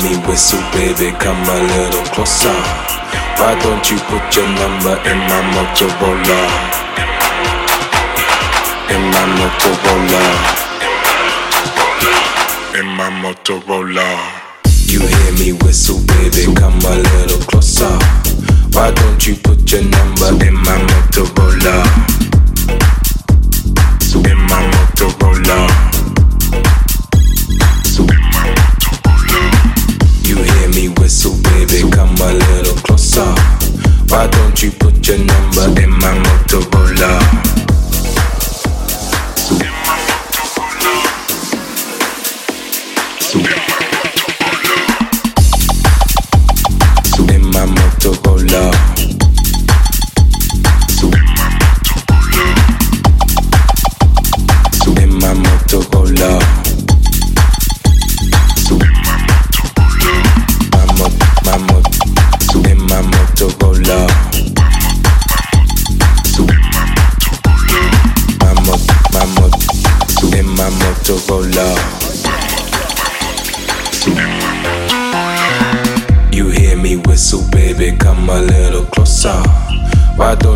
hear me whistle, baby, come a little closer. Why don't you put your number in my Motorola? In my Motorola. In my Motorola. You hear me whistle, baby, come a little closer. Why don't you put your number in my Motorola? In my Motorola. you put your number in my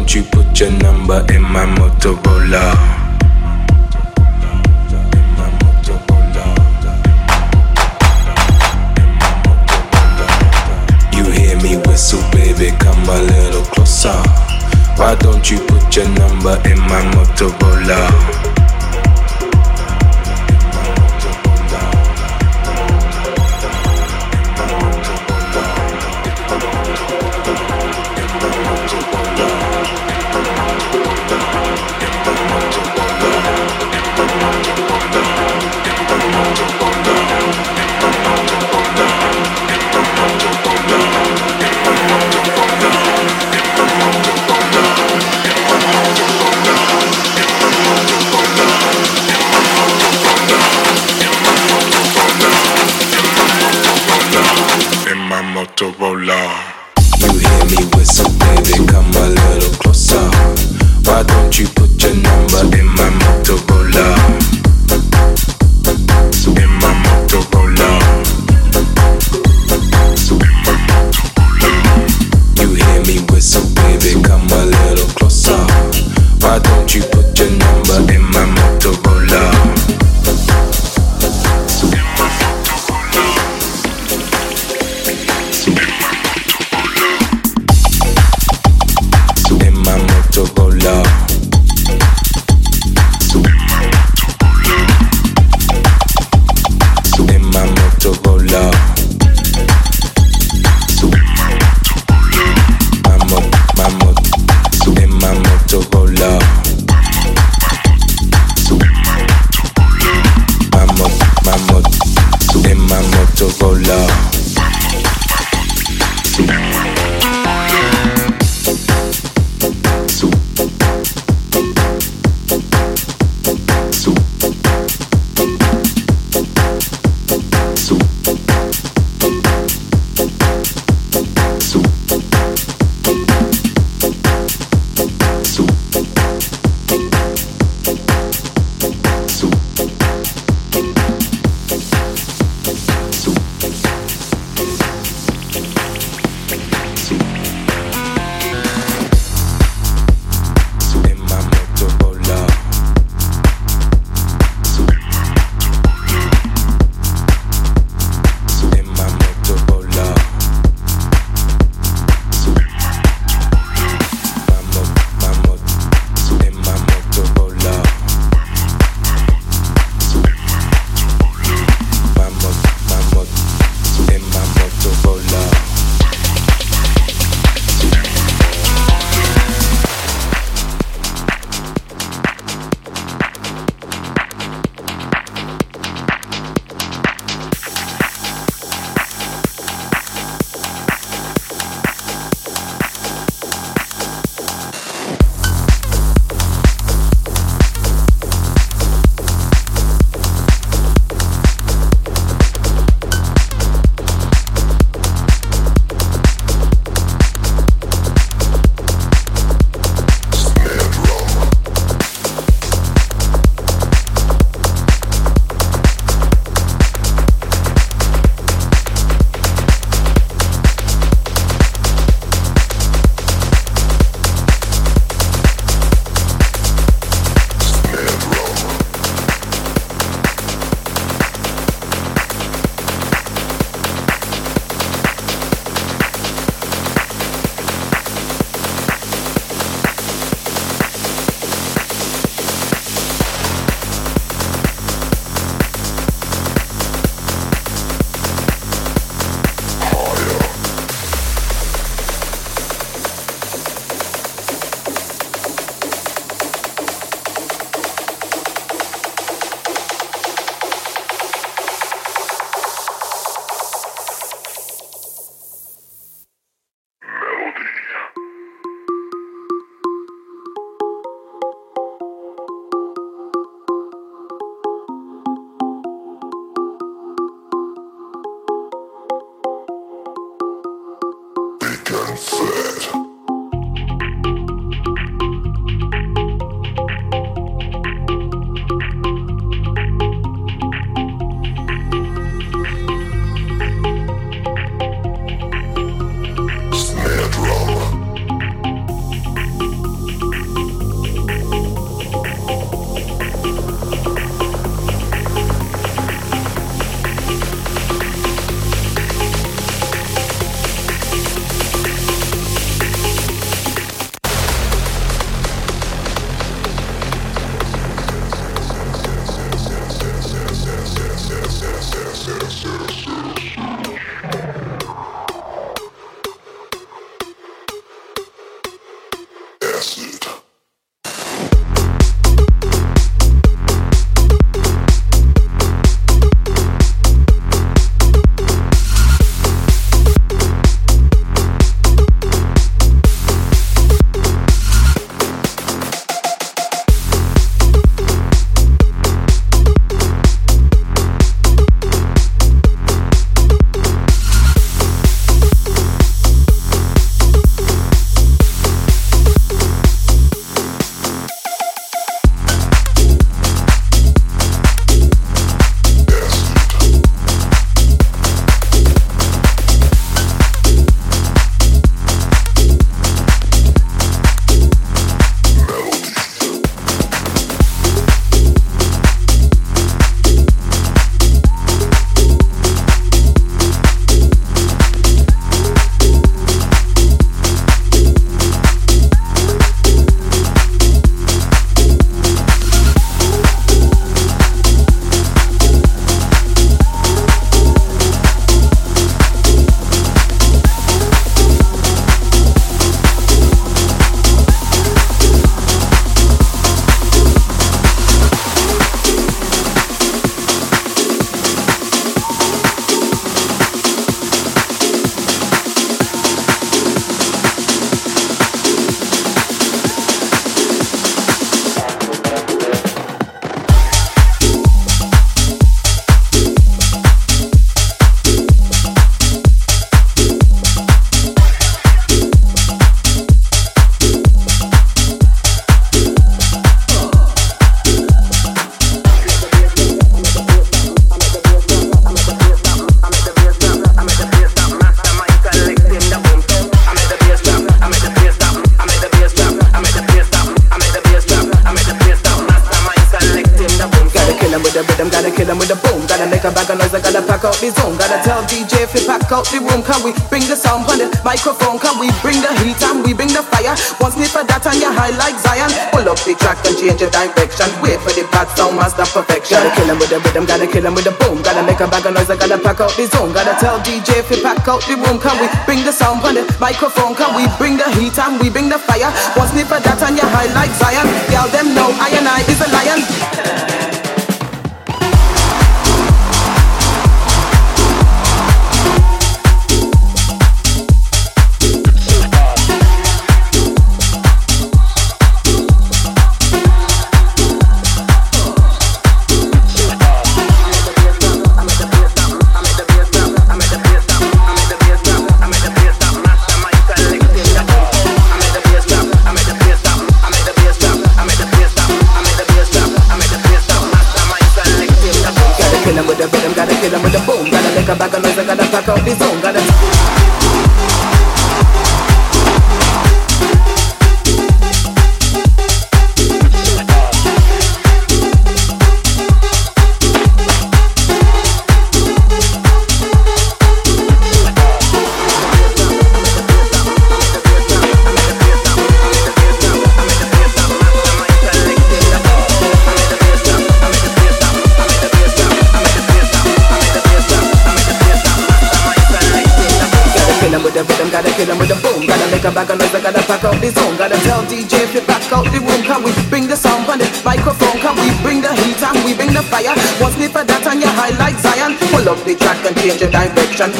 Why don't you put your number in my Motorola? You hear me whistle, baby, come a little closer. Why don't you put your number in my Motorola? Kill 'em with a boom. Gotta make a bag of noise, I gotta pack out the zone. Gotta tell DJ if pack out the room. Can we bring the sound on the microphone? Can we bring the heat and we bring the fire? One sniff of that and you're high like Zion. Pull up the track and change your direction. Wait for the bad sound, master perfection. Gotta kill 'em with the rhythm, gotta kill 'em with the boom. Gotta make a bag of noise, I gotta pack out the zone. Gotta tell DJ if pack out the room. Can we bring the sound on the microphone? Can we bring the heat and we bring the fire? One sniff of that and you're high like Zion. Y'all them know I and I is a lion. kill him with the boom. Gotta make a bag of noise, I gotta pack out the zone. Gotta.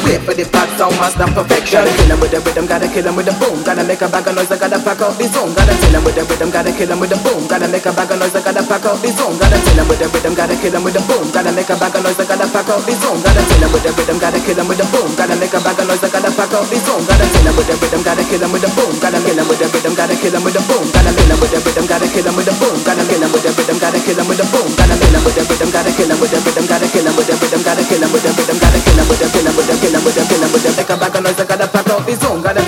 Wait for the bad sound, master perfection. Gotta kill 'em with the rhythm, gotta kill 'em with the boom. Gotta make a bag of noise, I gotta pack out the zone. Gotta kill 'em with the rhythm, gotta kill 'em with the boom. Gotta make a bag of noise, I gotta pack out the zone. Gotta kill 'em with the rhythm, gotta kill 'em with the boom. Gotta make a bag of noise, I gotta pack out the zone. Gotta kill 'em with the rhythm, gotta kill 'em with the boom. Gotta make a bag of noise, I gotta pack out the zone. Gotta with the rhythm, gotta kill 'em with the boom. Gotta kill 'em with the rhythm, gotta kill 'em with the boom. Gotta kill 'em with the rhythm, gotta kill 'em with the boom. Gotta kill 'em with the rhythm, gotta kill 'em with the boom. Gotta kill 'em with the rhythm, gotta kill 'em with the rhythm, gotta kill 'em with the rhythm, gotta kill 'em with the rhythm, gotta kill 'em with the rhythm, gotta kill 'em with the rhythm. Gotta kill 'em with the rhythm, gotta kill 'em with the make a bag of noise, I gotta pack out the zone. Gotta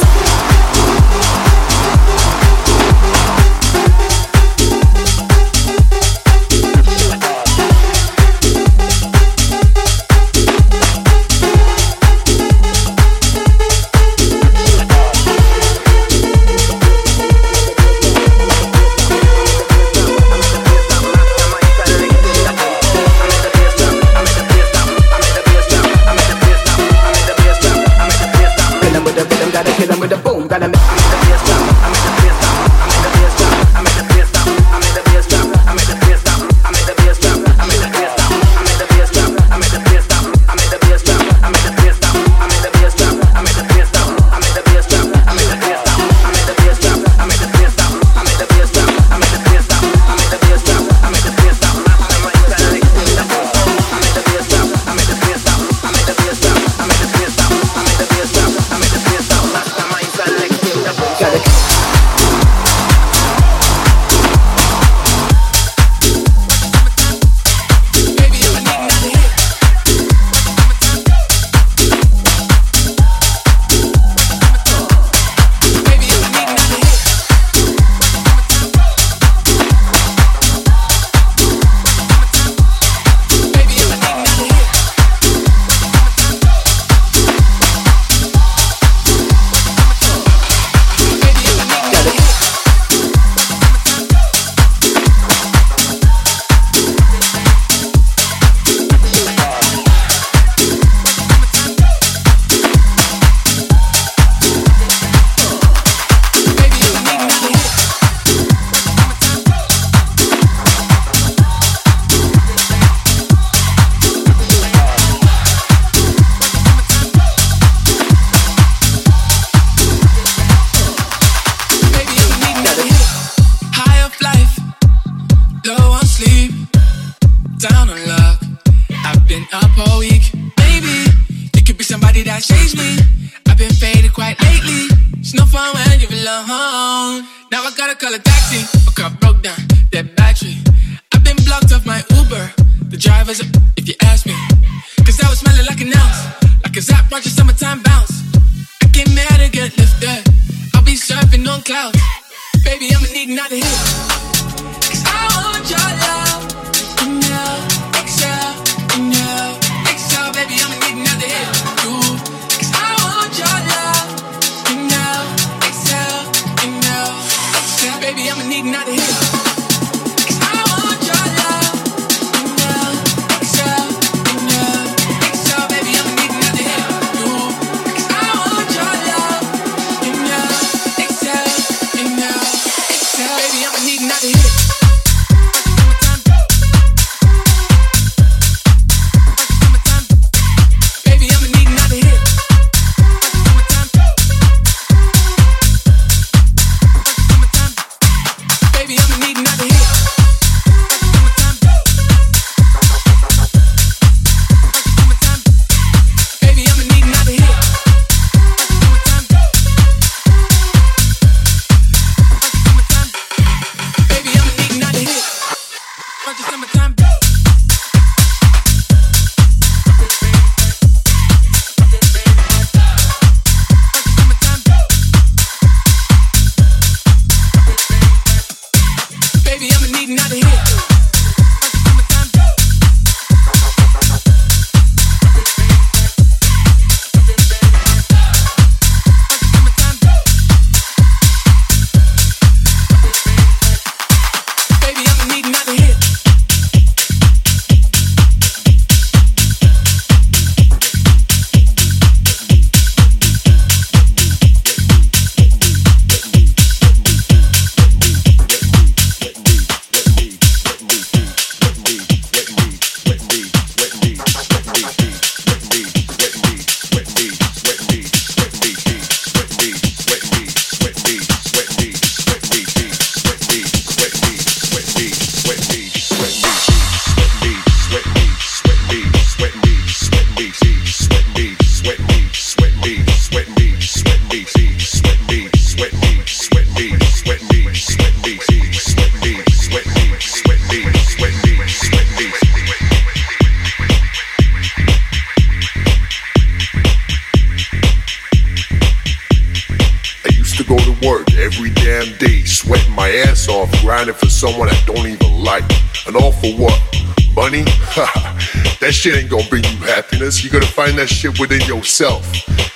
shit ain't gonna bring you happiness. You're gonna find that shit within yourself.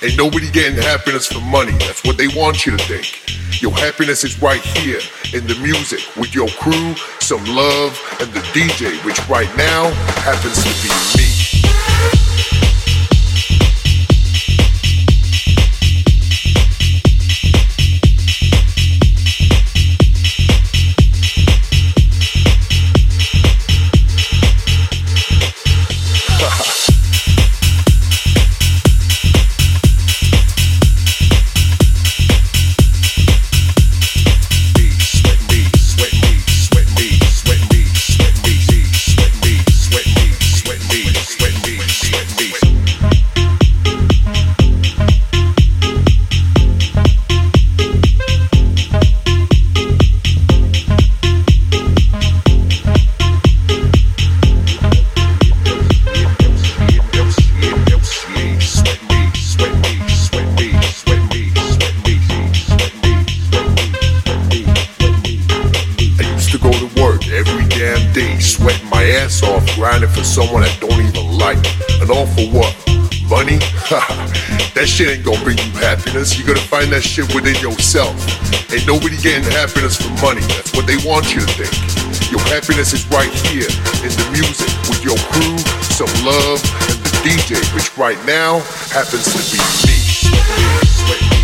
Ain't nobody getting happiness for money. That's what they want you to think. Your happiness is right here in the music with your crew, some love, and the DJ, which right now happens to be me. Shit ain't gonna bring you happiness. You're gonna find that shit within yourself. Ain't nobody getting happiness from money. That's what they want you to think. Your happiness is right here in the music with your crew, some love, and the DJ, which right now happens to be me.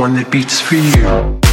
one that beats for you.